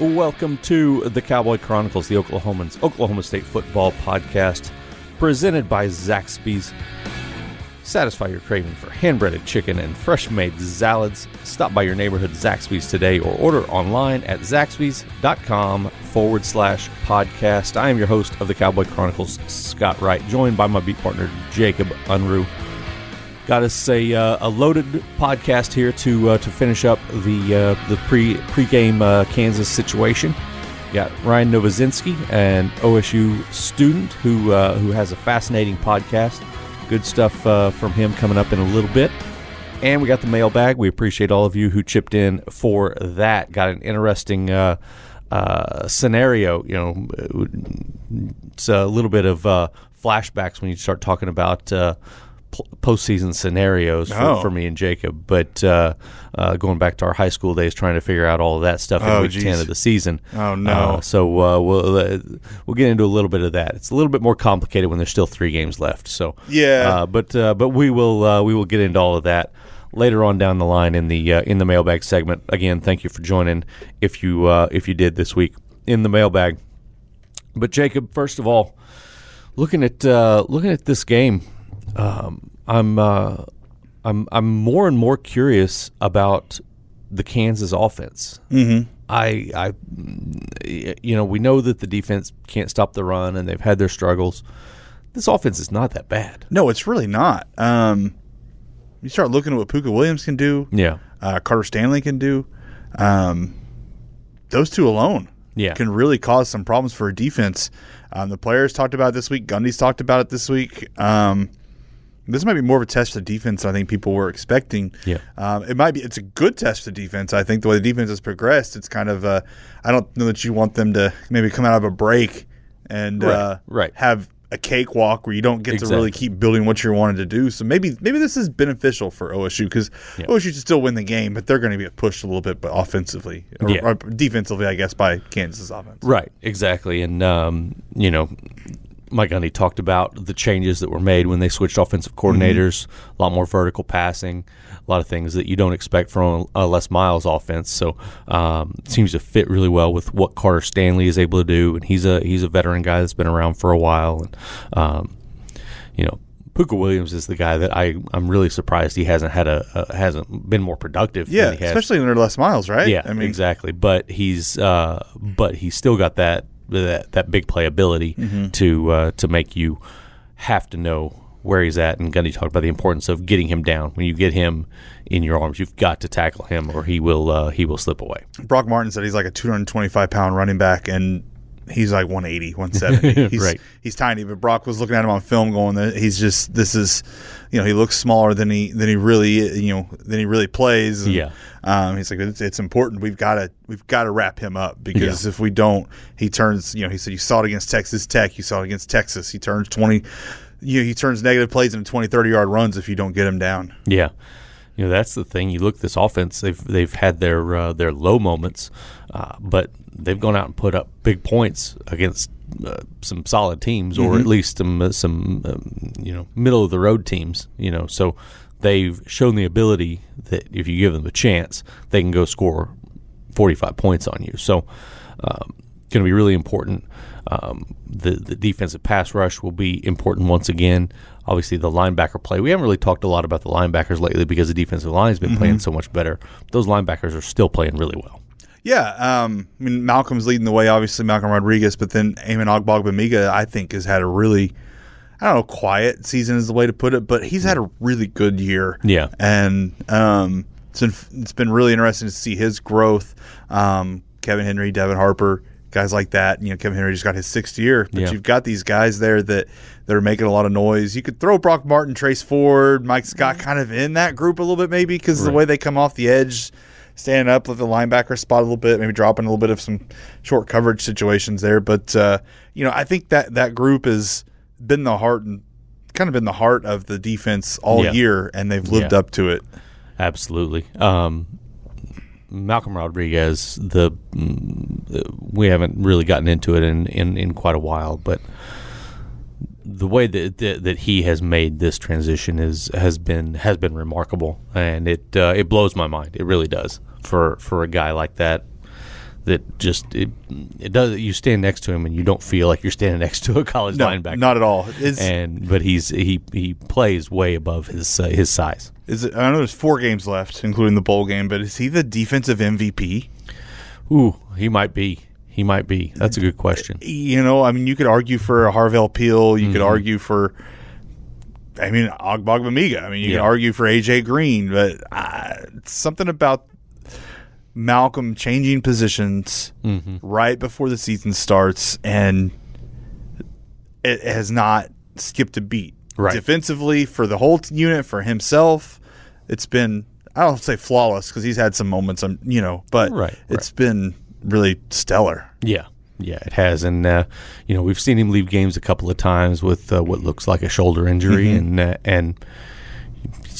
Welcome to the Cowboy Chronicles, the Oklahoman's Oklahoma State football podcast, presented by Zaxby's. Satisfy your craving for hand-breaded chicken and fresh-made salads. Stop by your neighborhood Zaxby's today or order online at zaxby's.com forward slash podcast. I am your host of the Cowboy Chronicles, Scott Wright, joined by my beat partner, Jacob Unruh. Got us a, uh, a loaded podcast here to uh, to finish up the uh, the pre pregame uh, Kansas situation. Got Ryan Novozinski, an OSU student who uh, who has a fascinating podcast. Good stuff uh, from him coming up in a little bit. And we got the mailbag. We appreciate all of you who chipped in for that. Got an interesting uh, scenario. You know, it's a little bit of flashbacks when you start talking about postseason scenarios for, Oh. for me and Jacob. But uh, uh, going back to our high school days, trying to figure out all of that stuff in Oh, week ten of the season. Oh, no. Uh, so uh, we'll uh, we'll get into a little bit of that. It's a little bit more complicated when there's still three games left. So Yeah. uh, but uh, but we will uh, we will get into all of that later on down the line in the uh, in the mailbag segment. Again, thank you for joining. If you uh, if you did this week in the mailbag, but Jacob, first of all, looking at uh, looking at this game, um, I'm uh, I'm I'm more and more curious about the Kansas offense. Mm-hmm. I I you know we know that the defense can't stop the run and they've had their struggles. This offense is not that bad. No, it's really not. Um, you start looking at what Pooka Williams can do, Yeah. uh, Carter Stanley can do. Um, those two alone Yeah. can really cause some problems for a defense. Um, the players talked about it this week. Gundy's talked about it this week. Um, this might be more of a test of defense than I think people were expecting. Yeah. Um, it might be. It's a good test of defense. I think the way the defense has progressed, it's kind of. Uh, I don't know that you want them to maybe come out of a break and Right, uh, right. have a cakewalk where you don't get to really keep building what you're wanting to do. So maybe maybe this is beneficial for OSU because Yeah. OSU should still win the game, but they're going to get pushed a little bit, but offensively or, Yeah. or defensively, I guess, by Kansas offense. Right, exactly. And, um, you know, Mike Gundy talked about the changes that were made when they switched offensive coordinators, a lot more vertical passing, a lot of things that you don't expect from a Les Miles offense. So um, it seems to fit really well with what Carter Stanley is able to do. And he's a he's a veteran guy that's been around for a while. And, um, you know, Pooka Williams is the guy that I, I'm really surprised he hasn't had a, hasn't been more productive. Yeah, than he has especially under Les Miles, right? yeah, I mean, exactly. But he's uh, but he's still got that that, that big playability Mm-hmm. to uh, to make you have to know where he's at. And Gundy talked about the importance of getting him down. When you get him in your arms, you've got to tackle him, or he will uh, he will slip away. Brock Martin said he's like a 225 pound running back, and he's like 180, 170. He's, Right. He's tiny, but Brock was looking at him on film, going, "That "He's just this is, you know, he looks smaller than he than he really you know than he really plays." And, Yeah. Um, he's like, it's, it's important. We've got to we've got to wrap him up because Yeah. if we don't, he turns. You know, he said you saw it against Texas Tech, you saw it against Texas. He turns 20. You know, he turns negative plays into 20, 30 yard runs if you don't get him down. Yeah. You know that's the thing. You look at this offense; they've they've had their uh, their low moments, uh, but they've gone out and put up big points against uh, some solid teams, or at least some uh, some um, you know middle of the road teams. You know, so they've shown the ability that if you give them a chance, they can go score forty five points on you. So, um, going to be really important. Um, the the defensive pass rush will be important once again. Obviously, the linebacker play. We haven't really talked a lot about the linebackers lately because the defensive line has been playing so much better. Those linebackers are still playing really well. Yeah, um, I mean Malcolm's leading the way, obviously Malcolm Rodriguez, but then Amen Ogbongbemiga, I think, has had a really, I don't know, quiet season is the way to put it, but he's had a really good year. Yeah. and um, it's been it's been really interesting to see his growth. Um, Kevin Henry, Devin Harper, guys like that. You know, Kevin Henry just got his sixth year, but Yeah. you've got these guys there that that are making a lot of noise. You could throw Brock Martin, Trace Ford, Mike Scott kind of in that group a little bit maybe because the way they come off the edge, standing up with the linebacker spot a little bit, maybe dropping a little bit of some short coverage situations there. But uh, you know, I think that that group has been the heart and kind of been the heart of the defense all Yeah. year, and they've lived Yeah. up to it. Absolutely. Um, Malcolm Rodriguez, the mm, we haven't really gotten into it in, in, in quite a while, but the way that, that that he has made this transition is has been has been remarkable, and it uh, it blows my mind. It really does for for a guy like that. That just it, it does. You stand next to him and you don't feel like you're standing next to a college No, linebacker. not at all. Is and but he's he he plays way above his uh, his size. is it, I know there's four games left, including the bowl game, but is he the defensive MVP? Ooh, he might be. He might be. That's a good question. you know, I mean, you could argue for a Harvell Peel. You Mm-hmm. could argue for, I mean, Ogbongbemiga. I mean, you Yeah. can argue for AJ Green, but uh, something about Malcolm changing positions Mm-hmm. right before the season starts, and it has not skipped a beat. Right. Defensively, for the whole t- unit, for himself, it's been, I don't say flawless because he's had some moments, um, you know, but Right, it's been really stellar. Yeah, yeah, it has, and uh, you know we've seen him leave games a couple of times with uh, what looks like a shoulder injury, and uh, and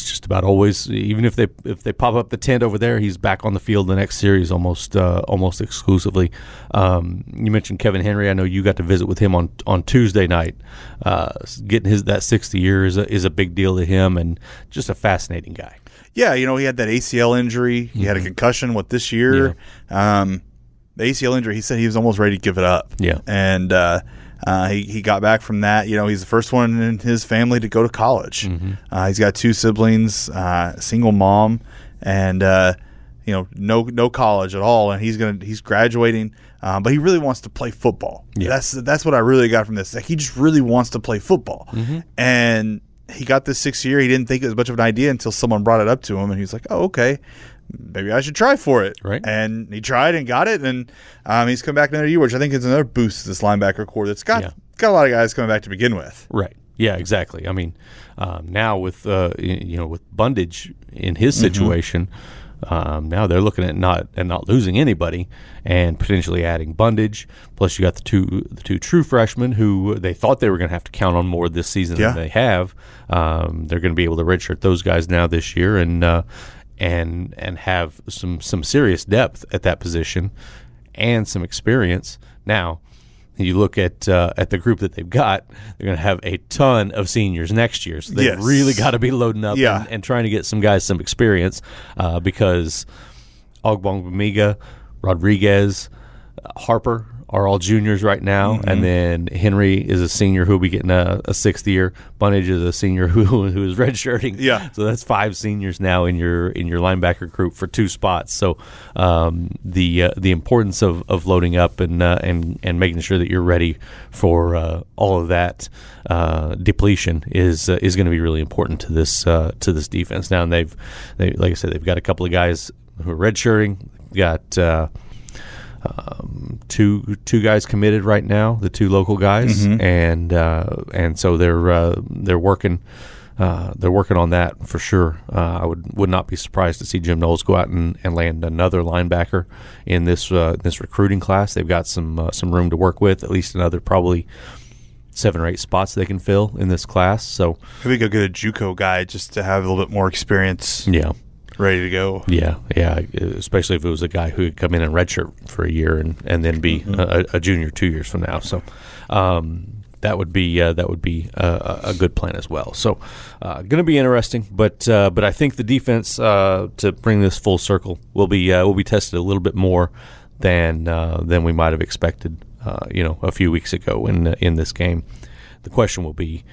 it's just about always, even if they if they pop up the tent over there, he's back on the field the next series almost uh, almost exclusively. Um, you mentioned Kevin Henry. I know you got to visit with him on on Tuesday night. Uh, getting his that sixth year is a, is a big deal to him, and just a fascinating guy. Yeah, you know, he had that ACL injury. He had a concussion. What this year? Um, the ACL injury. He said he was almost ready to give it up. Yeah. and uh, uh, he he got back from that. You know, he's the first one in his family to go to college. Uh, he's got two siblings, uh, single mom, and uh, you know, no no college at all. And he's gonna he's graduating. Um, but he really wants to play football. That's that's what I really got from this. Like he just really wants to play football, and he got this six year. He didn't think it was much of an idea until someone brought it up to him, and he's like, "Oh, okay, maybe I should try for it." Right. And he tried and got it, and um, he's come back another year, which I think is another boost to this linebacker corps. That's got Yeah. got a lot of guys coming back to begin with. Right. Yeah, exactly. I mean, um, now with uh, you know with Bundage in his situation, um, now they're looking at not and not losing anybody and potentially adding Bundage. Plus, you got the two the two true freshmen who they thought they were going to have to count on more this season Yeah. than they have. Um, they're going to be able to redshirt those guys now this year and uh, and and have some some serious depth at that position and some experience now you look at uh, at the group that they've got, they're going to have a ton of seniors next year. So they've Yes. really got to be loading up Yeah. and, and trying to get some guys some experience uh, because Ogbongbemiga, Rodriguez, uh, Harper are all juniors right now, Mm-hmm. and then Henry is a senior who will be getting a, a sixth year. Bundage is a senior who who is redshirting. Yeah. so that's five seniors now in your in your linebacker group for two spots. So um, the uh, the importance of, of loading up and uh, and and making sure that you're ready for uh, all of that uh, depletion is uh, is going to be really important to this uh, to this defense. Now and they've they like I said they've got a couple of guys who are redshirting. Got uh, um, two two guys committed right now, the two local guys, and uh, and so they're uh, they're working uh, they're working on that for sure. Uh, I would would not be surprised to see Jim Knowles go out and, and land another linebacker in this uh, this recruiting class. They've got some uh, some room to work with, at least another probably seven or eight spots they can fill in this class. So Maybe go get a JUCO guy just to have a little bit more experience, yeah. Ready to go. Yeah, yeah, especially if it was a guy who had come in and redshirt for a year and, and then be a, a junior two years from now. So um, that would be uh, that would be a, a good plan as well. So uh, going to be interesting, but uh, but I think the defense uh, to bring this full circle will be uh, will be tested a little bit more than uh, than we might have expected. Uh, you know, a few weeks ago in in this game, the question will be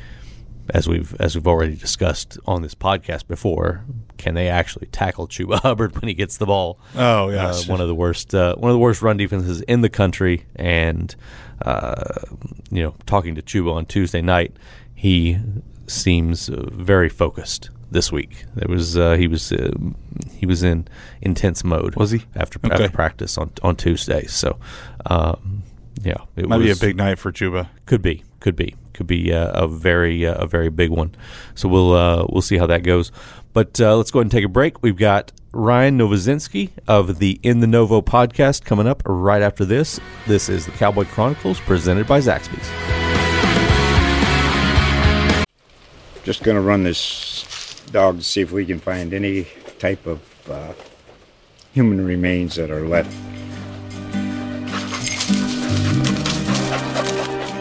as we've as we've already discussed on this podcast before, can they actually tackle Chuba Hubbard when he gets the ball? Oh, uh, yes. one of the worst uh, one of the worst run defenses in the country. And uh, you know, talking to Chuba on Tuesday night, he seems uh, very focused this week. There was uh, he was uh, he was in intense mode. Was he? after Okay. after practice on on Tuesday? So. Um, yeah, it Might be a big night for Chuba. could be, could be could be uh, a very uh, a very big one. So we'll uh, we'll see how that goes. But uh, let's go ahead and take a break. We've got Ryan Novozinski of the In the Novo podcast coming up right after this. This is the Cowboy Chronicles presented by Zaxby's. Just going to run this dog to see if we can find any type of uh, human remains that are left.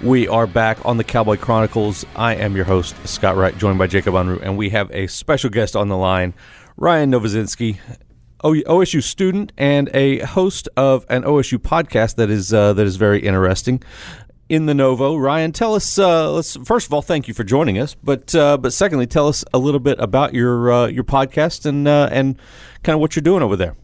We are back on the Cowboy Chronicles. I am your host, Scott Wright, joined by Jacob Unruh, and we have a special guest on the line, Ryan Novozinski, OSU student and a host of an OSU podcast that is uh, that is very interesting. In the Novo, Ryan, tell us. Uh, let's first of all, thank you for joining us. But uh, but secondly, tell us a little bit about your uh, your podcast and uh, and kind of what you're doing over there.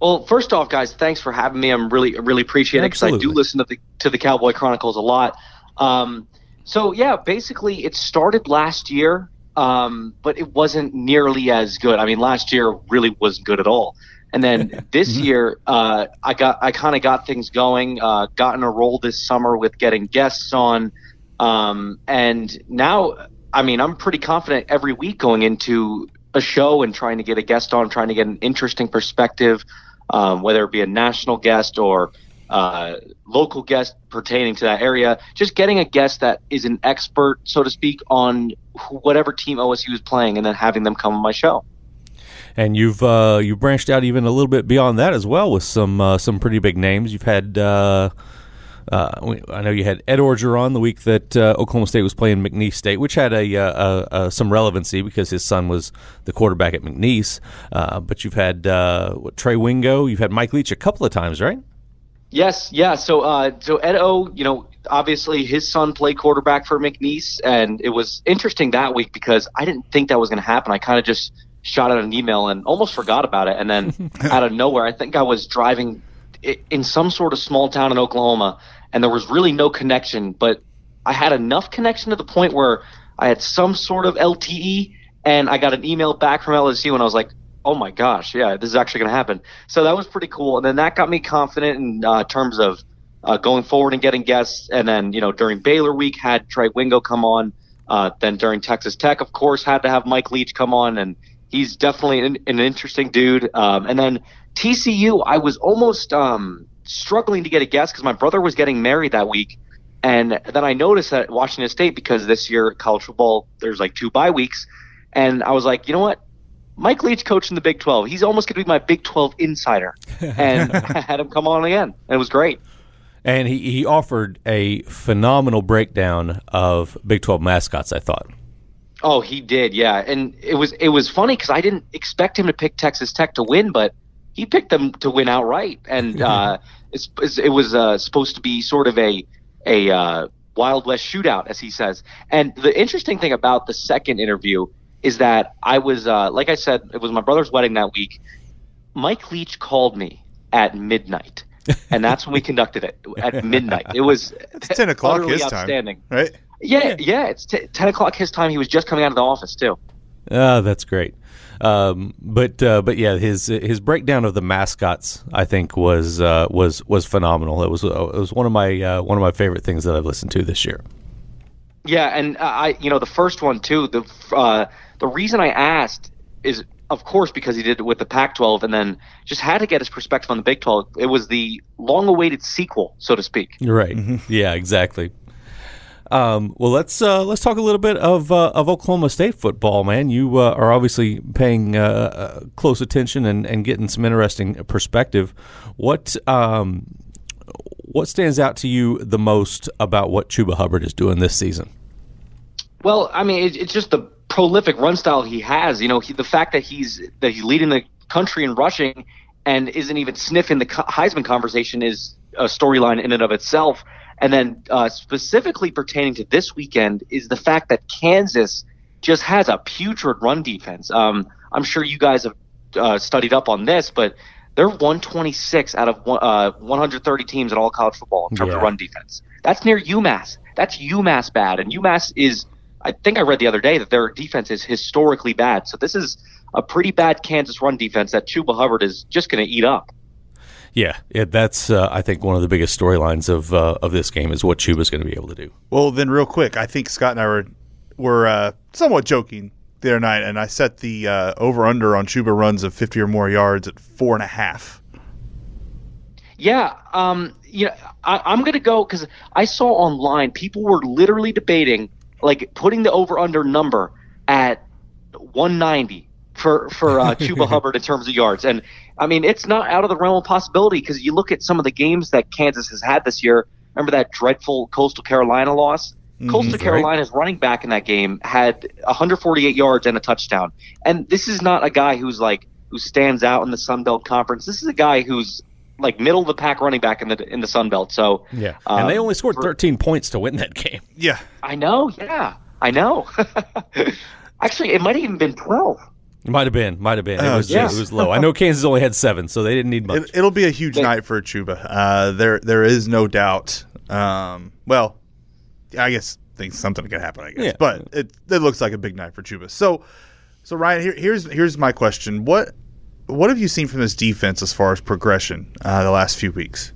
Well, first off, guys, thanks for having me. I'm really really appreciate it because I do listen to the to the Cowboy Chronicles a lot. Um, so yeah, basically, it started last year, um, but it wasn't nearly as good. I mean, last year really wasn't good at all. And then this year, uh, I got I kind of got things going. Uh, got in a role this summer with getting guests on, um, and now, I mean, I'm pretty confident every week going into a show and trying to get a guest on, trying to get an interesting perspective um, whether it be a national guest or uh, local guest pertaining to that area. Just getting a guest that is an expert, so to speak, on whatever team OSU is playing, and then having them come on my show. And you've uh, you branched out even a little bit beyond that as well with some uh, some pretty big names. You've had uh, I know you had Ed Orgeron the week that uh, Oklahoma State was playing McNeese State, which had a, uh, a, some relevancy because his son was the quarterback at McNeese. Uh, but you've had uh, what, Trey Wingo, you've had Mike Leach a couple of times, right? Yes, yeah. So, uh, so Ed O, you know, obviously his son played quarterback for McNeese, and it was interesting that week because I didn't think that was going to happen. I kind of just shot out an email and almost forgot about it, and then out of nowhere, I think I was driving in some sort of small town in Oklahoma, and there was really no connection. But I had enough connection to the point where I had some sort of LTE, and I got an email back from LSU, and I was like, "Oh my gosh, yeah, this is actually going to happen." So that was pretty cool, and then that got me confident in uh, terms of uh, going forward and getting guests. And then you know during Baylor week had Trey Wingo come on. Uh, then during Texas Tech, of course, had to have Mike Leach come on, and he's definitely an, an interesting dude. Um, and then TCU, I was almost um, struggling to get a guess because my brother was getting married that week. And then I noticed that Washington State, because this year college football, there's like two bye weeks. And I was like, you know what? Mike Leach coaching the Big 12. He's almost going to be my Big 12 insider. And I had him come on again. And it was great. And he, he offered a phenomenal breakdown of Big 12 mascots, I thought. Oh, he did, yeah. And it was it was funny because I didn't expect him to pick Texas Tech to win, but he picked them to win outright, and uh, it was uh, supposed to be sort of a a uh, Wild West shootout, as he says. And the interesting thing about the second interview is that I was, uh, like I said, it was my brother's wedding that week. Mike Leach called me at midnight, and that's when we conducted it at midnight. It was it's ten o'clock his time, right? Yeah, yeah, it's t- ten o'clock his time. He was just coming out of the office too. Oh, that's great. Um, but uh, but yeah, his his breakdown of the mascots I think was uh, was was phenomenal. It was uh, it was one of my uh, one of my favorite things that I've listened to this year. Yeah, and I you know the first one too. The uh, the reason I asked is of course because he did it with the Pac-12, and then just had to get his perspective on the Big 12. It was the long-awaited sequel, so to speak. Right. Mm-hmm. Yeah. Exactly. Um, well, let's uh, let's talk a little bit of uh, of Oklahoma State football, man. You uh, are obviously paying uh, uh, close attention and, and getting some interesting perspective. What um, what stands out to you the most about what Chuba Hubbard is doing this season? Well, I mean, it, it's just the prolific run style he has. You know, he, the fact that he's that he's leading the country in rushing and isn't even sniffing the Heisman conversation is a storyline in and of itself. And then uh, specifically pertaining to this weekend is the fact that Kansas just has a putrid run defense. Um, I'm sure you guys have uh, studied up on this, but they're 126 out of one, uh, 130 teams in all college football in terms Yeah. of run defense. That's near UMass. That's UMass bad, and UMass is. I think I read the other day that their defense is historically bad. So this is a pretty bad Kansas run defense that Chuba Hubbard is just going to eat up. Yeah, yeah that's uh, I think one of the biggest storylines of uh, of this game is what Chuba's going to be able to do. Well, then, real quick, I think Scott and I were were uh, somewhat joking the other night, and I set the uh, over under on Chuba runs of fifty or more yards at four and a half. Yeah, um, you know, I, I'm gonna go because I saw online people were literally debating like putting the over under number at 190 for for uh, Chuba Hubbard in terms of yards, and I mean it's not out of the realm of possibility because you look at some of the games that Kansas has had this year. Remember that dreadful Coastal Carolina loss? Coastal right. Carolina's running back in that game had 148 yards and a touchdown, and this is not a guy who's like who stands out in the Sun Belt Conference. This is a guy who's like middle of the pack running back in the in the Sun Belt. So Yeah, and they um, only scored for- 13 points to win that game. Yeah, I know, yeah, I know. Actually, it might have even been 12. It might have been, might have been. It Oh, was yeah. it was low. I know Kansas only had seven, so they didn't need much. it, it'll be a huge Yeah. night for Chuba. Uh, there, there is no doubt. Um, well, I guess things something could happen. I guess, Yeah. but it it looks like a big night for Chuba. So, so Ryan, here, here's here's my question. What what have you seen from this defense as far as progression uh, the last few weeks?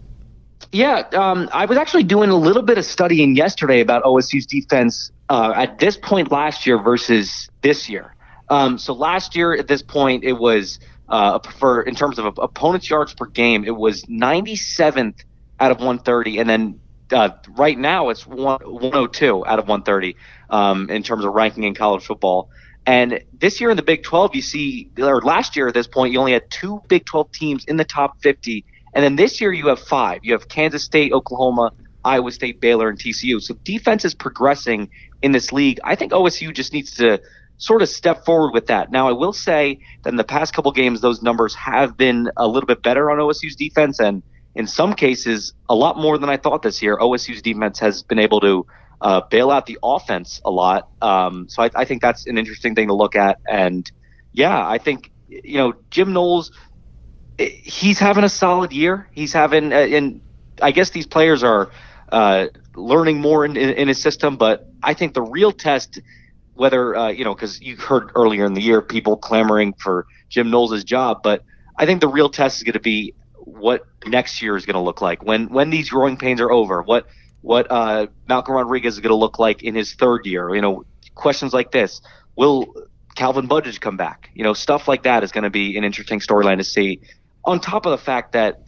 Yeah, um, I was actually doing a little bit of studying yesterday about OSU's defense uh, at this point last year versus this year. Um, so last year at this point, it was uh, for in terms of opponents' yards per game, it was 97th out of 130, and then uh, right now it's one, 102 out of 130 um, in terms of ranking in college football. And this year in the Big 12, you see, or last year at this point, you only had two Big 12 teams in the top 50 and then this year you have five. You have Kansas State, Oklahoma, Iowa State, Baylor, and TCU. So defense is progressing in this league. I think OSU just needs to sort of step forward with that. Now, I will say that in the past couple games, those numbers have been a little bit better on OSU's defense, and in some cases, a lot more than I thought this year. OSU's defense has been able to uh, bail out the offense a lot. Um, so I, I think that's an interesting thing to look at. And yeah, I think you know Jim Knowles he's having a solid year. He's having, uh, and I guess these players are uh, learning more in, in, in his system. But I think the real test, whether uh, you know, because you heard earlier in the year people clamoring for Jim Knowles' job, but I think the real test is going to be what next year is going to look like when when these growing pains are over. What what uh, Malcolm Rodriguez is going to look like in his third year. You know, questions like this. Will Calvin Bundage come back? You know, stuff like that is going to be an interesting storyline to see. On top of the fact that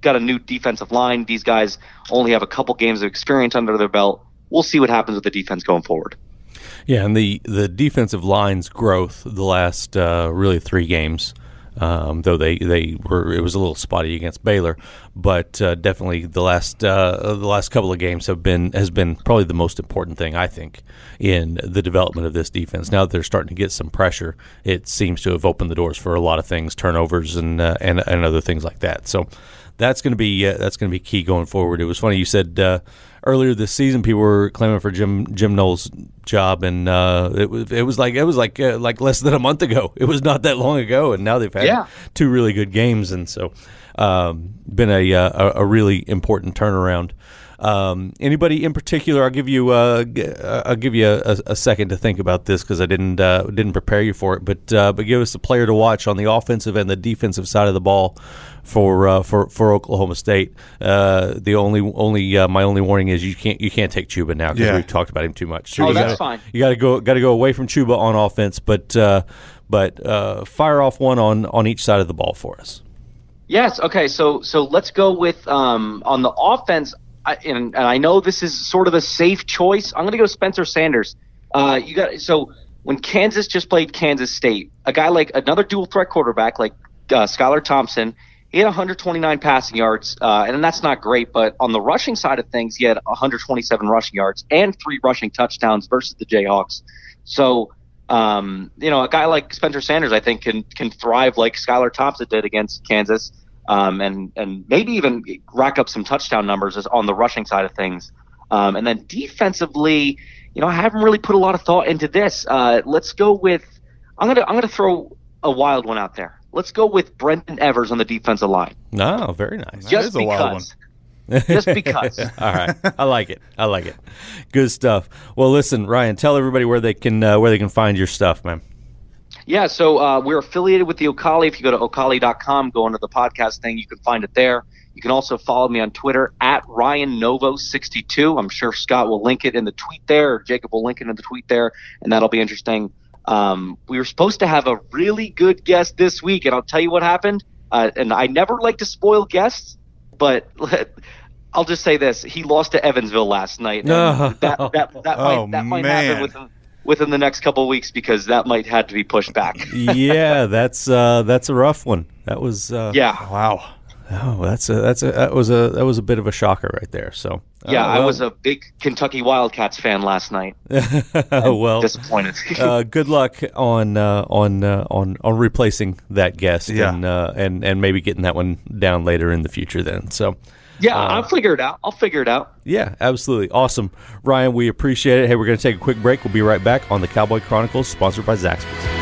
got a new defensive line, these guys only have a couple games of experience under their belt. We'll see what happens with the defense going forward. Yeah, and the the defensive line's growth the last uh, really three games, um, though they, they were it was a little spotty against Baylor, but uh, definitely the last uh, the last couple of games have been has been probably the most important thing I think in the development of this defense. Now that they're starting to get some pressure, it seems to have opened the doors for a lot of things, turnovers and uh, and and other things like that. So that's going to be uh, that's going to be key going forward. It was funny you said uh, earlier this season people were claiming for Jim Jim Knowles' job, and uh, it was it was like it was like uh, like less than a month ago. It was not that long ago, and now they've had Yeah. two really good games, and so um, been a, uh, a a really important turnaround. Um, anybody in particular? I'll give you uh, uh, I'll give you a, a second to think about this because I didn't uh, didn't prepare you for it. But uh, but give us a player to watch on the offensive and the defensive side of the ball for uh, for for Oklahoma State. Uh, the only only uh, my only warning is you can't you can't take Chuba now because Yeah. we've talked about him too much. Oh, you that's gotta, fine. You got to go got to go away from Chuba on offense, but uh, but uh, fire off one on on each side of the ball for us. Yes. Okay. So so let's go with um, on the offense, I, and, and I know this is sort of a safe choice. I'm going to go Spencer Sanders. Uh, you got so when Kansas just played Kansas State, a guy like another dual threat quarterback like uh, Skylar Thompson, he had 129 passing yards, uh, and that's not great. But on the rushing side of things, he had 127 rushing yards and three rushing touchdowns versus the Jayhawks. So um, you know, a guy like Spencer Sanders, I think, can can thrive like Skylar Thompson did against Kansas, um, and and maybe even rack up some touchdown numbers on the rushing side of things. Um, and then defensively, you know, I haven't really put a lot of thought into this. Uh, let's go with I'm gonna I'm gonna throw a wild one out there. Let's go with Brendon Evers on the defensive line. No, very nice. That Just is a wild because. Just because. All right, I like it. I like it. Good stuff. Well, listen, Ryan, tell everybody where they can uh, where they can find your stuff, man. Yeah, so uh, we're affiliated with the O'Colly. If you go to ocolly.com, go into the podcast thing, you can find it there. You can also follow me on Twitter at Ryan Novo62. I'm sure Scott will link it in the tweet there, or Jacob will link it in the tweet there, and that'll be interesting. Um, we were supposed to have a really good guest this week, and I'll tell you what happened. Uh, and I never like to spoil guests, but I'll just say this: he lost to Evansville last night. and No. that that that Oh, might that might man. happen within within the next couple of weeks because that might have to be pushed back. yeah, that's uh, that's a rough one. That was uh, yeah. Wow. Oh, that's a that's a that was a that was a bit of a shocker right there. So Yeah, oh, I was a big Kentucky Wildcats fan last night. well. Disappointed. uh, good luck on uh, on uh, on on replacing that guest Yeah. and uh, and and maybe getting that one down later in the future. Then so. yeah, I'll figure it out. I'll figure it out. Yeah, absolutely. Awesome. Ryan, we appreciate it. Hey, we're going to take a quick break. We'll be right back on the Cowboy Chronicles, sponsored by Zaxby's.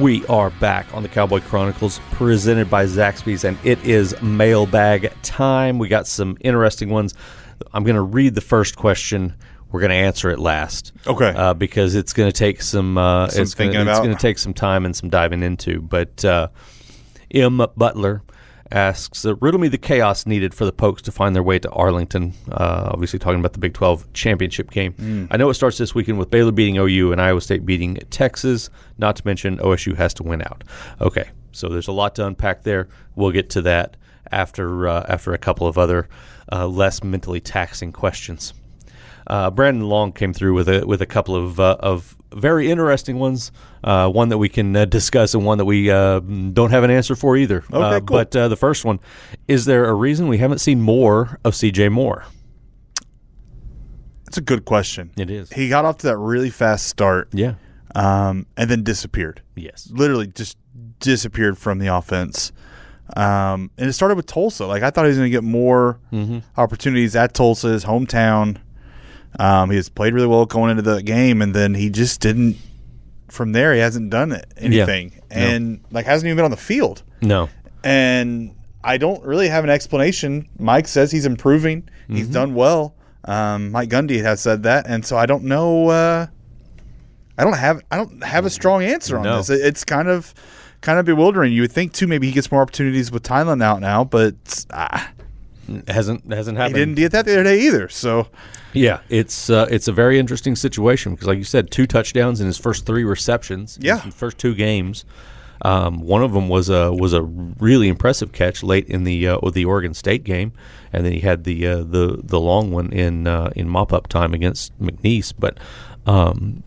We are back on the Cowboy Chronicles, presented by Zaxby's, and it is mailbag time. We got some interesting ones. I'm going to read the first question. We're going to answer it last. Okay. Uh, because it's going to take some. Uh, Some it's going to take some time and some diving into. But uh, M. Butler asks, uh, "Riddle me the chaos needed for the Pokes to find their way to Arlington." Uh, obviously, talking about the Big 12 championship game. Hmm. I know it starts this weekend with Baylor beating OU and Iowa State beating Texas. Not to mention OSU has to win out. Okay, so there's a lot to unpack there. We'll get to that after uh, after a couple of other uh, less mentally taxing questions. Uh, Brandon Long came through with a with a couple of uh, of very interesting ones. Uh, one that we can uh, discuss and one that we uh, don't have an answer for either. Okay, cool. But uh, the first one: Is there a reason we haven't seen more of C.J. Moore? It's a good question. It is. He got off to that really fast start, Yeah. um, and then disappeared. Yes. Literally just disappeared from the offense. Um, and it started with Tulsa. Like I thought he was going to get more Mm-hmm. opportunities at Tulsa, his hometown. Um, he has played really well going into the game, and then he just didn't. From there, he hasn't done it, anything, and like hasn't even been on the field. No. and I don't really have an explanation. Mike says he's improving. He's Mm-hmm. done well. Um, Mike Gundy has said that, and so I don't know. Uh, I don't have I don't have a strong answer on No. this. It- It's kind of kind of bewildering. You would think too maybe he gets more opportunities with Tylan out now, but ah, Hasn't hasn't happened. he didn't get that the other day either. So Yeah, it's uh, it's a very interesting situation because, like you said, two touchdowns in his first three receptions. in Yeah. first two games. Um, one of them was a was a really impressive catch late in the uh, the Oregon State game, and then he had the uh, the the long one in uh, in mop up time against McNeese. But um,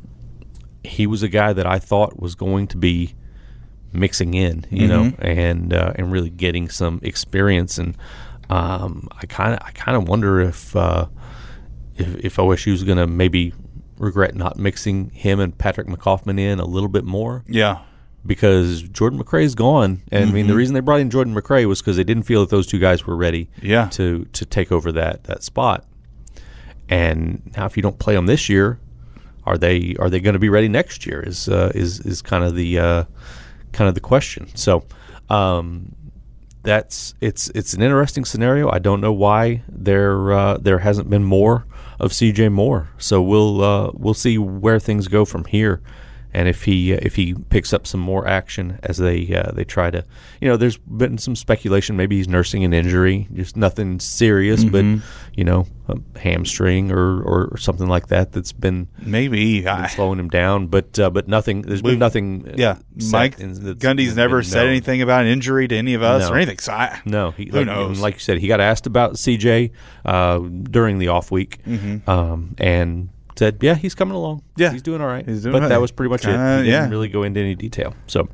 he was a guy that I thought was going to be mixing in, you know, and uh, and really getting some experience. And um, I kind of I kind of wonder if uh, if, if OSU is going to maybe regret not mixing him and Patrick McCoffman in a little bit more yeah, because Jordan McRae's gone, and I mean the reason they brought in Jordan McRae was because they didn't feel that those two guys were ready Yeah. to to take over that that spot. And now, if you don't play them this year, are they are they going to be ready next year? Is uh, is is kind of the uh, kind of the question. So. Um, that's it's it's an interesting scenario. I don't know why there uh, there hasn't been more of CJ Moore. So we'll uh, we'll see where things go from here, and if he uh, if he picks up some more action as they uh, they try to you know there's been some speculation maybe he's nursing an injury, just nothing serious, but you know a hamstring or, or, something like that that's been, maybe. been slowing him down. But uh, but nothing. There's been nothing. uh, yeah, Mike Gundy's Gundy's been never said known. anything about an injury to any of us No. or anything. So I, No, he, Who like, knows? Like you said, he got asked about CJ uh, during the off week, Mm-hmm. um, and said, "Yeah, he's coming along. Yeah. he's doing all right." He's doing but all that was pretty much Kinda, it. He didn't really go into any detail. So,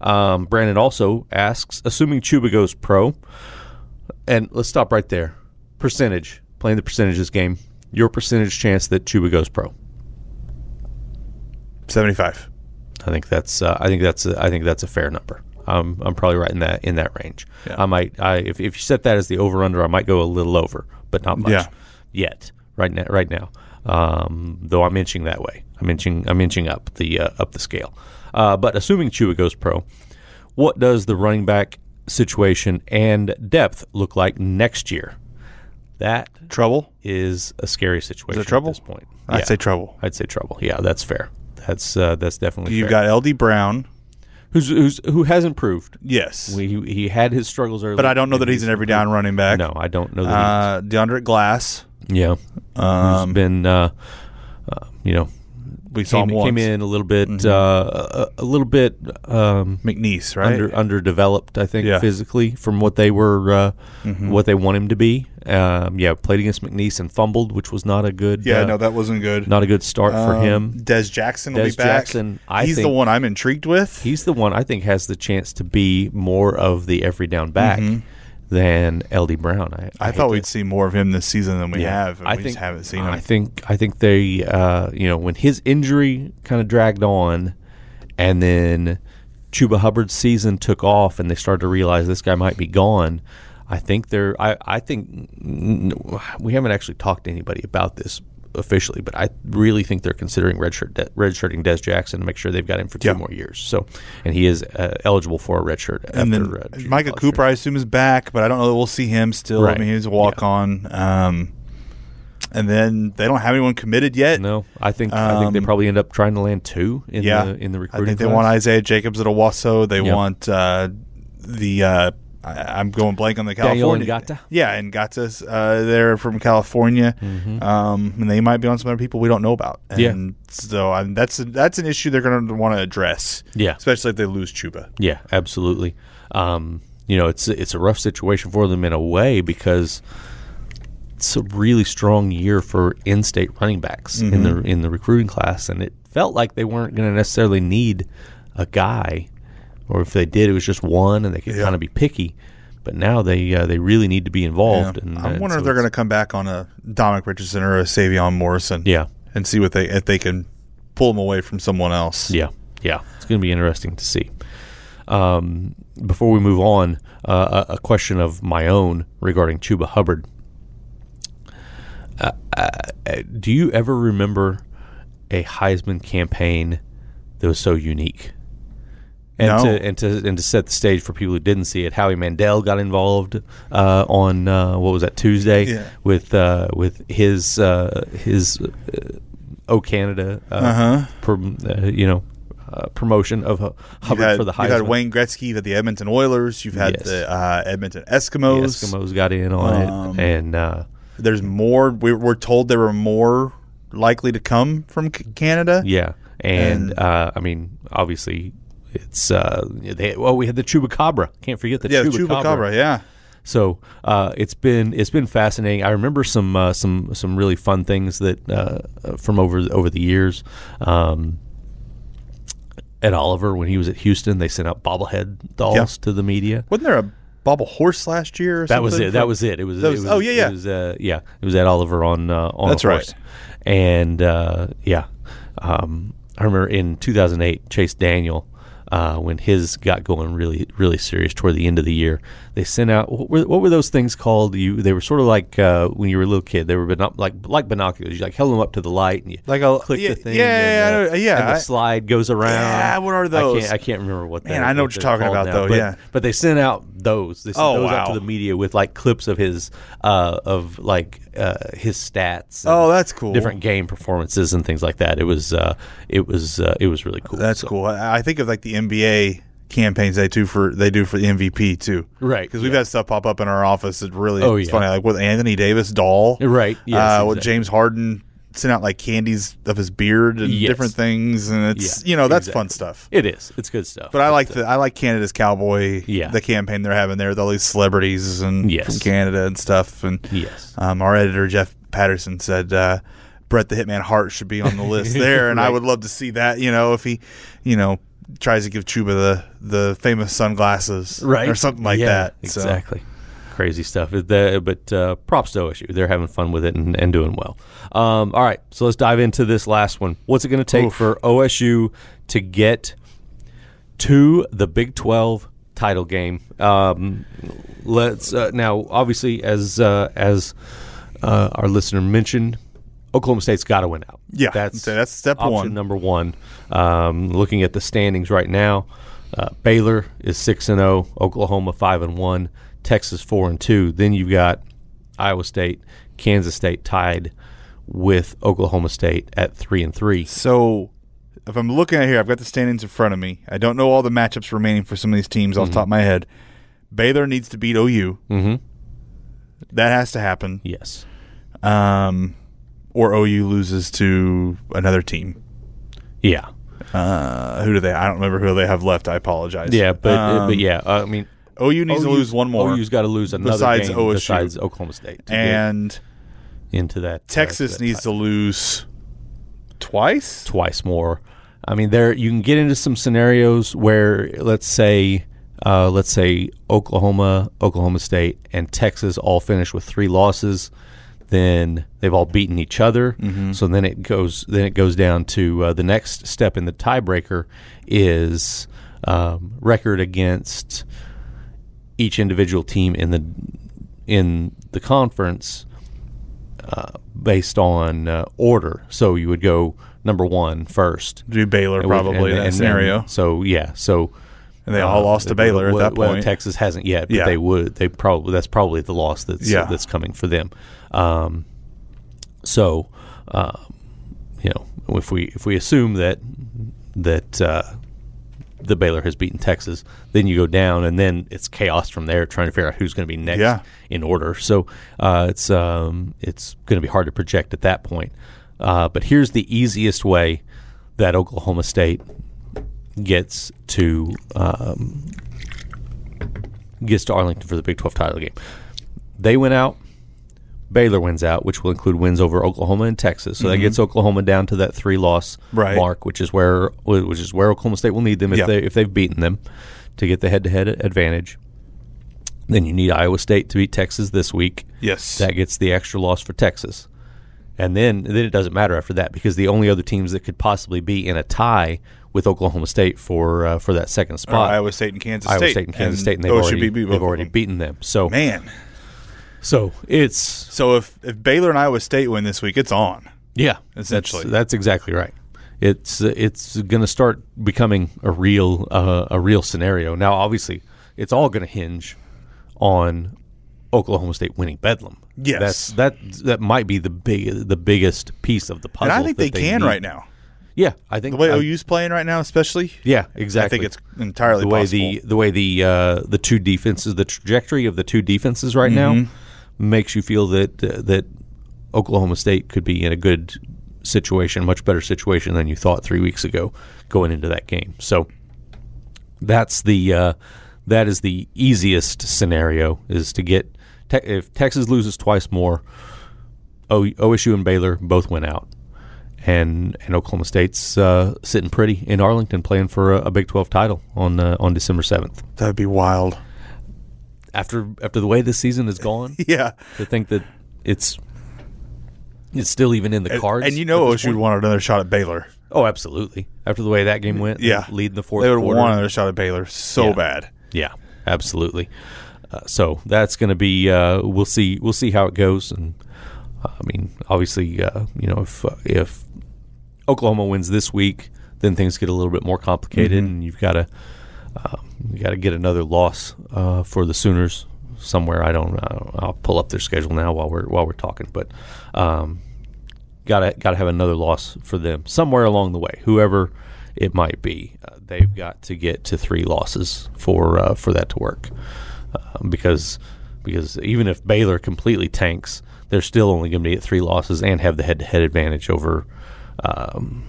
um, Brandon also asks, assuming Chuba goes pro, and let's stop right there. Percentage, playing the percentages game. Your percentage chance that Chuba goes pro. 75. I think that's uh, I think that's a, I think that's a fair number. Um, I'm probably right in that in that range. Yeah. I might I, if if you set that as the over under, I might go a little over, but not much Yeah. yet. Right now, right now, um, though I'm inching that way. I'm inching I'm inching up the uh, up the scale. Uh, but assuming Chuba goes pro, what does the running back situation and depth look like next year? That Trouble? is a scary situation trouble? at this point. I'd Yeah. say trouble. I'd say trouble. Yeah, that's fair. That's uh, that's definitely You've fair. got LD Brown. who's, who's who has improved. Yes. We, he, he had his struggles early, but I don't know that he's an every down running back. No, I don't know that. Uh, DeAndre Glass. Yeah, Um, who's been uh, uh, you know we saw came, him once. came in a little bit uh, a, a little bit um, McNeese, right? under underdeveloped, I think, Yeah. physically from what they were uh, Mm-hmm. what they want him to be. Um, yeah, played against McNeese and fumbled, which was not a good. yeah, uh, no, that wasn't good. not a good start for Um, him. Des Jackson will Des be back. Jackson, I He's the one I'm intrigued with. He's the one I think has the chance to be more of the every down back than LD Brown. I, Mm-hmm. I, thought we'd see more of him this season than we have. and I we think just haven't seen him. I think I think they, uh, you know, when his injury kind of dragged on, and then Chuba Hubbard's season took off, and they started to realize this guy might be gone. I think they're. I I think we haven't actually talked to anybody about this officially, but I really think they're considering redshirt de- redshirting Des Jackson to make sure they've got him for two Yeah. more years. So, and he is uh, eligible for a redshirt and after then uh, Micah Cooper, I assume, is back, but I don't know that we'll see him still. Right. I mean, he's a walk on. Um, and then they don't have anyone committed yet. No, I think I think they Um, probably end up trying to land two in yeah, the in the recruiting. I think they class. want Isaiah Jacobs at Owasso. They Yeah. want uh, the. I, I'm going blank on the California. Yeah, and Ngata's uh, they're from California, um, and they might be on some other people we don't know about. Mm-hmm. Yeah. So I that's that's an issue they're going to want to address. Yeah. especially if they lose Chuba. Yeah, absolutely. Um, you know, it's it's a rough situation for them in a way because it's a really strong year for in-state running backs in the in the recruiting class, and it felt like they weren't going to necessarily need a guy, or if they did, it was just one, and they could Yeah. kind of be picky. But now they uh, they really need to be involved. And, I'm and wondering so if they're going to come back on a Dominic Richardson or a Savion Morrison. Yeah, and see what they if they can pull them away from someone else. Yeah, yeah, it's going to be interesting to see. Um, before we move on, uh, a, a question of my own regarding Chuba Hubbard. Uh, uh, do you ever remember a Heisman campaign that was so unique? And No. to and to and to set the stage for people who didn't see it, Howie Mandel got involved uh, on uh, what was that Tuesday Yeah. with uh, with his uh, his uh, O Canada uh, Uh-huh. prom- uh, you know uh, promotion of Hubbard had, for the you've had Wayne Gretzky, had the Edmonton Oilers, you've had Yes. the uh, Edmonton The Eskimos. Eskimos got in on Um, it, and uh, There's more. We, we're told there were more likely to come from C- Canada. yeah, and, And- uh, I mean, obviously, it's uh, they, well, we had the Chupacabra. Can't forget the yeah, the Chupacabra. Chupacabra. Yeah, So uh, it's been it's been fascinating. I remember some uh, some some really fun things that uh, from over over the years. Um, Ed Oliver, when he was at Houston, they sent out bobblehead dolls Yeah. to the media. wasn't there a bobble horse last year? Or That was something it. That was it. It was. That it was- was oh, yeah, yeah. It was, uh, yeah. It was Ed Oliver on uh, on That's a right. And uh, yeah, um, I remember in 2008, Chase Daniel. Uh, when his got going really, really serious toward the end of the year, they sent out what were, what were those things called? You they were sort of like uh, when you were a little kid. They were bino- like like binoculars. You like held them up to the light and you Like a- click yeah, the thing. yeah, and, yeah, uh, I yeah, and the I- slide goes around. Yeah, what are I those? can't, I can't remember what. Man, I know what you're talking about, now, though, but- yeah. but they sent out those. They sent Oh, those out to the media with like clips of his uh, of like uh, his stats. and Oh, that's cool. Different game performances and things like that. It was uh, it was uh, it was really cool. That's So- cool. I, I think of like the NBA campaigns they do for they do for the MVP too. Right, Because we've yeah. had stuff pop up in our office that really Oh, it's yeah. funny. Like with Anthony Davis doll. Right, yes, uh, with. James Harden sent out like candies of his beard and Yes. different things, and it's Yeah, you know that's fun stuff. It is. It's good stuff. But I like the I like Canada's cowboy. Yeah. the campaign they're having there with all these celebrities and Yes. from Canada and stuff. And Yes. um, our editor Jeff Patterson said uh, Bret the Hitman Hart should be on the list there, and I would love to see that. You know, if he, you know, tries to give Chuba the the famous sunglasses, or something like Yeah, that. So, Exactly. Crazy stuff. The- but uh, props to OSU. They're having fun with it and, and doing well. Um, all right, so let's dive into this last one. What's it going to take Oof. for OSU to get to the Big 12 title game? Um, let's uh, now, obviously, as uh, as uh, our listener mentioned, Oklahoma State's got to win out. Yeah, that's that's step option one. number one. Um, looking at the standings right now, uh, Baylor is six and zero, Oklahoma five and one, Texas four and two. Then you've got Iowa State, Kansas State tied with Oklahoma State at three and three. So if I'm looking at here, I've got the standings in front of me. I don't know all the matchups remaining for some of these teams off the top of my head. Baylor needs to beat OU. Mhm. That has to happen. Yes. Um, or OU loses to another team. Yeah. Uh, who do they? I don't remember who they have left. I apologize. Yeah, but Um, but yeah, uh, I mean, OU needs to lose one more. OU's got to lose another besides game OSU. besides Oklahoma State and into that. uh, Texas that needs to lose twice. twice more. I mean, there you can get into some scenarios where, let's say, uh, let's say Oklahoma, Oklahoma State, and Texas all finish with three losses. Then they've all beaten each other. So then it goes. Then it goes down to uh, the next step in the tiebreaker is um, record against each individual team in the in the conference uh, based on uh, order. So you would go number one first. Do Baylor And probably and- in that and scenario, so yeah, so and they all uh, lost to Baylor well, at that well, point. Texas hasn't yet, but Yeah. they would. They probably that's probably the loss that's Yeah. that's coming for them. Um, so, um, you know, if we if we assume that that uh, the Baylor has beaten Texas, then you go down, and then it's chaos from there, trying to figure out who's going to be next Yeah. in order. So uh, it's um, it's going to be hard to project at that point. Uh, but here's the easiest way that Oklahoma State gets to um, gets to Arlington for the Big 12 title game. They went out. Baylor wins out, which will include wins over Oklahoma and Texas. So that gets Oklahoma down to that three loss Mm-hmm. Right. mark, which is where which is where Oklahoma State will need them if Yeah. they if they've beaten them to get the head to head advantage. Then you need Iowa State to beat Texas this week. yes, That gets the extra loss for Texas. And then then it doesn't matter after that because the only other teams that could possibly be in a tie with Oklahoma State for uh, for that second Or spot Iowa State and Kansas State. Iowa State, State and Kansas State, and they've already, beat they've already them. beaten them. So Man, so it's so if if Baylor and Iowa State win this week, it's on. yeah, Essentially. that's, that's exactly right. It's it's going to start becoming a real uh, a real scenario. Now, obviously, it's all going to hinge on Oklahoma State winning Bedlam. Yes. that's that that might be the big the biggest piece of the puzzle. And I think that they, can need. right now. Yeah, I think The way I- OU's playing right now, especially, Yeah, exactly. I think it's entirely the way possible. the the way the uh, the two defenses, the trajectory of the two defenses right now Mm-hmm. makes you feel that uh, that Oklahoma State could be in a good situation, much better situation than you thought three weeks ago going into that game. So that's the uh, that is the easiest scenario is to get te- if Texas loses twice more, o- OSU and Baylor both went out and and Oklahoma State's uh, sitting pretty in Arlington, playing for a, a Big Twelve title on uh, on December seventh. That'd be wild. After after the way this season has gone, Yeah. to think that it's it's still even in the And, cards. and you know OSU would want another shot at Baylor. Oh, absolutely. After the way that game went, Yeah. leading the fourth They would want another shot at Baylor so Yeah. bad. Yeah, absolutely. Uh, so that's going to be uh, we'll see we'll see how it goes, and uh, I mean obviously uh, you know if uh, if Oklahoma wins this week, then things get a little bit more complicated, and you've got to uh, you got to get another loss uh, for the Sooners somewhere. I don't, I don't I'll pull up their schedule now while we're while we're talking, but. Um, gotta gotta have another loss for them somewhere along the way. Whoever it might be, uh, they've got to get to three losses for uh, for that to work. Um, because because even if Baylor completely tanks, they're still only going to be at three losses and have the head to head advantage over um,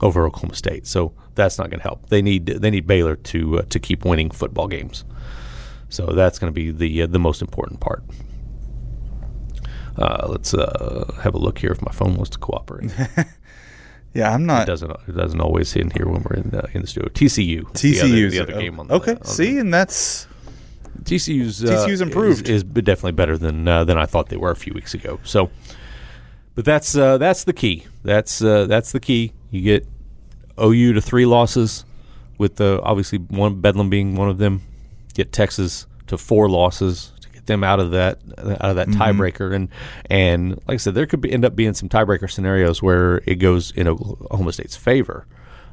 over Oklahoma State. So that's not going to help. They need they need Baylor to uh, to keep winning football games. So that's going to be the uh, the most important part. Uh, let's uh, have a look here if my phone wants to cooperate. Yeah, I'm it not. doesn't. It doesn't always in here when we're in the, in the studio. TCU. TCU, the other- the other, game on the okay. on the- see, and that's TCU's uh, TCU's improved. is, is definitely better than uh, than I thought they were a few weeks ago. So, but that's uh, that's the key. That's uh, that's the key. You get OU to three losses, with the obviously one Bedlam being one of them. Get Texas to four losses to get them out of that out of that Mm-hmm. tiebreaker. And and like I said, there could be, end up being some tiebreaker scenarios where it goes in Oklahoma State's favor.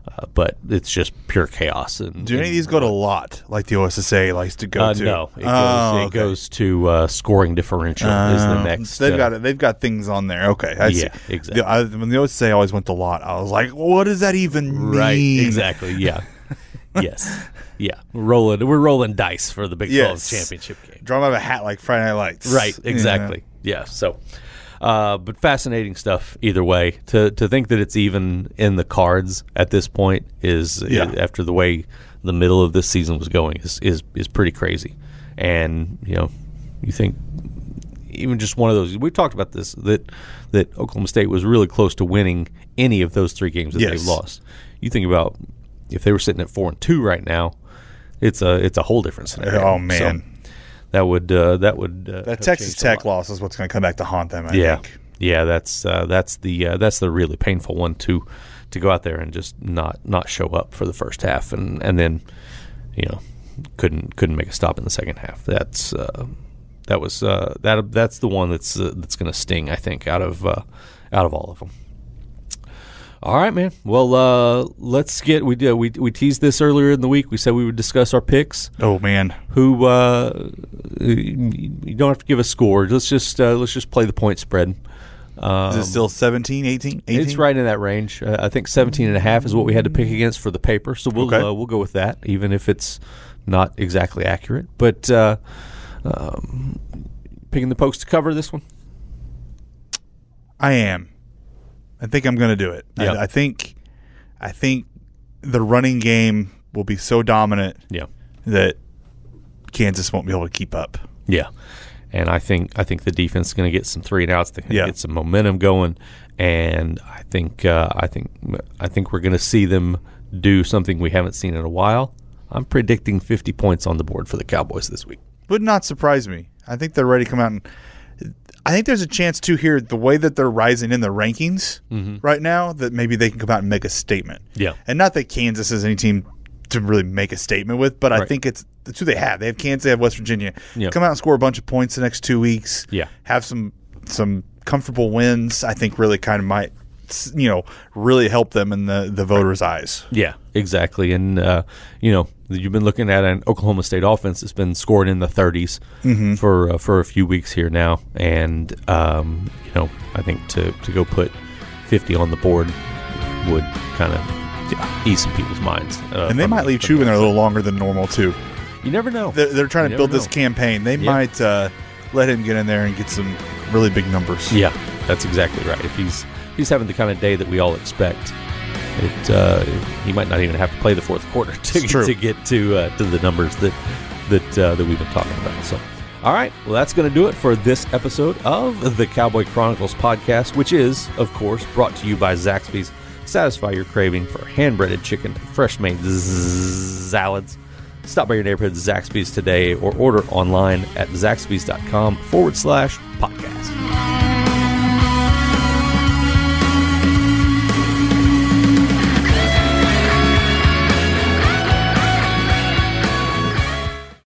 Uh, but it's just pure chaos. And, do any of these go to lot like the OSSA likes to go uh, to? no, it goes, Oh, it goes to uh, scoring differential is the Oh, next. They've uh, got it. They've got things on there. Okay, I Yeah, see. exactly. The, I, when the OSSA always went to lot, I was like, what does that even mean? Exactly. Yeah. yes. Yeah. We're rolling. We're rolling dice for the Big Yes. 12 championship game. Draw 'em out of a hat like Friday Night Lights. Right. Yeah. Exactly. Yeah. So, uh, but fascinating stuff either way. To to think that it's even in the cards at this point is Yeah. after the way the middle of this season was going is is is pretty crazy. And you know, you think even just one of those. We've talked about this that that Oklahoma State was really close to winning any of those three games that Yes. they've lost. You think about if they were sitting at four and two right now, it's a it's a whole different scenario. Oh man, So that would uh, that would uh, that Texas Tech loss is what's going to come back to haunt them. I Yeah, think. yeah, that's uh, that's the uh, that's the really painful one to to go out there and just not not show up for the first half and and then you know couldn't couldn't make a stop in the second half. That's uh, that was uh, that that's the one that's uh, that's going to sting. I think out of uh, out of all of them. All right, man. Well, uh, let's get we did we we teased this earlier in the week. We said we would discuss our picks. Oh man, Who uh, you don't have to give a score. Let's just uh, let's just play the point spread. Um, is it still 17, 18, 18? it's right in that range. Uh, I think 17 and a half is what we had to pick against for the paper. So we'll Okay. uh, we'll go with that, even if it's not exactly accurate. But uh, um, picking the pokes to cover this one. I am. I think I'm going to do it. Yeah. I, I think, I think the running game will be so dominant Yeah, that Kansas won't be able to keep up. yeah. And I think I think the defense is going to get some three and outs. They're going to Yeah. get some momentum going, and I think uh, I think I think we're going to see them do something we haven't seen in a while. I'm predicting 50 points on the board for the Cowboys this week. Would not surprise me. I think they're ready to come out and. I think there's a chance too here the way that they're rising in the rankings mm-hmm. right now that maybe they can come out and make a statement. Yeah. and not that Kansas is any team to really make a statement with, but I think it's that's who they have. They have Kansas, they have West Virginia. Yeah. Come out and score a bunch of points the next two weeks. Yeah. have some some comfortable wins. I think really kind of might you know really help them in the the voters' eyes. Yeah, exactly. And uh, you know, you've been looking at an Oklahoma State offense that's been scored in the 30s for uh, for a few weeks here now, and um, you know, I think to to go put 50 on the board would kind of yeah, ease some people's minds. Uh, And they might leave the there a little longer than normal too. You never know. They're, they're trying You to build never this campaign. They Yeah. might uh, let him get in there and get some really big numbers. Yeah, that's exactly right. If he's he's having the kind of day that we all expect, it uh, he might not even have to play the fourth quarter to, to get to uh, to the numbers that that uh, that we've been talking about. So, all right, well, that's going to do it for this episode of the Cowboy Chronicles podcast, which is, of course, brought to you by Zaxby's. Satisfy your craving for hand breaded chicken, fresh made z- salads. Stop by your neighborhood Zaxby's today or order online at zaxby's.com forward slash podcast.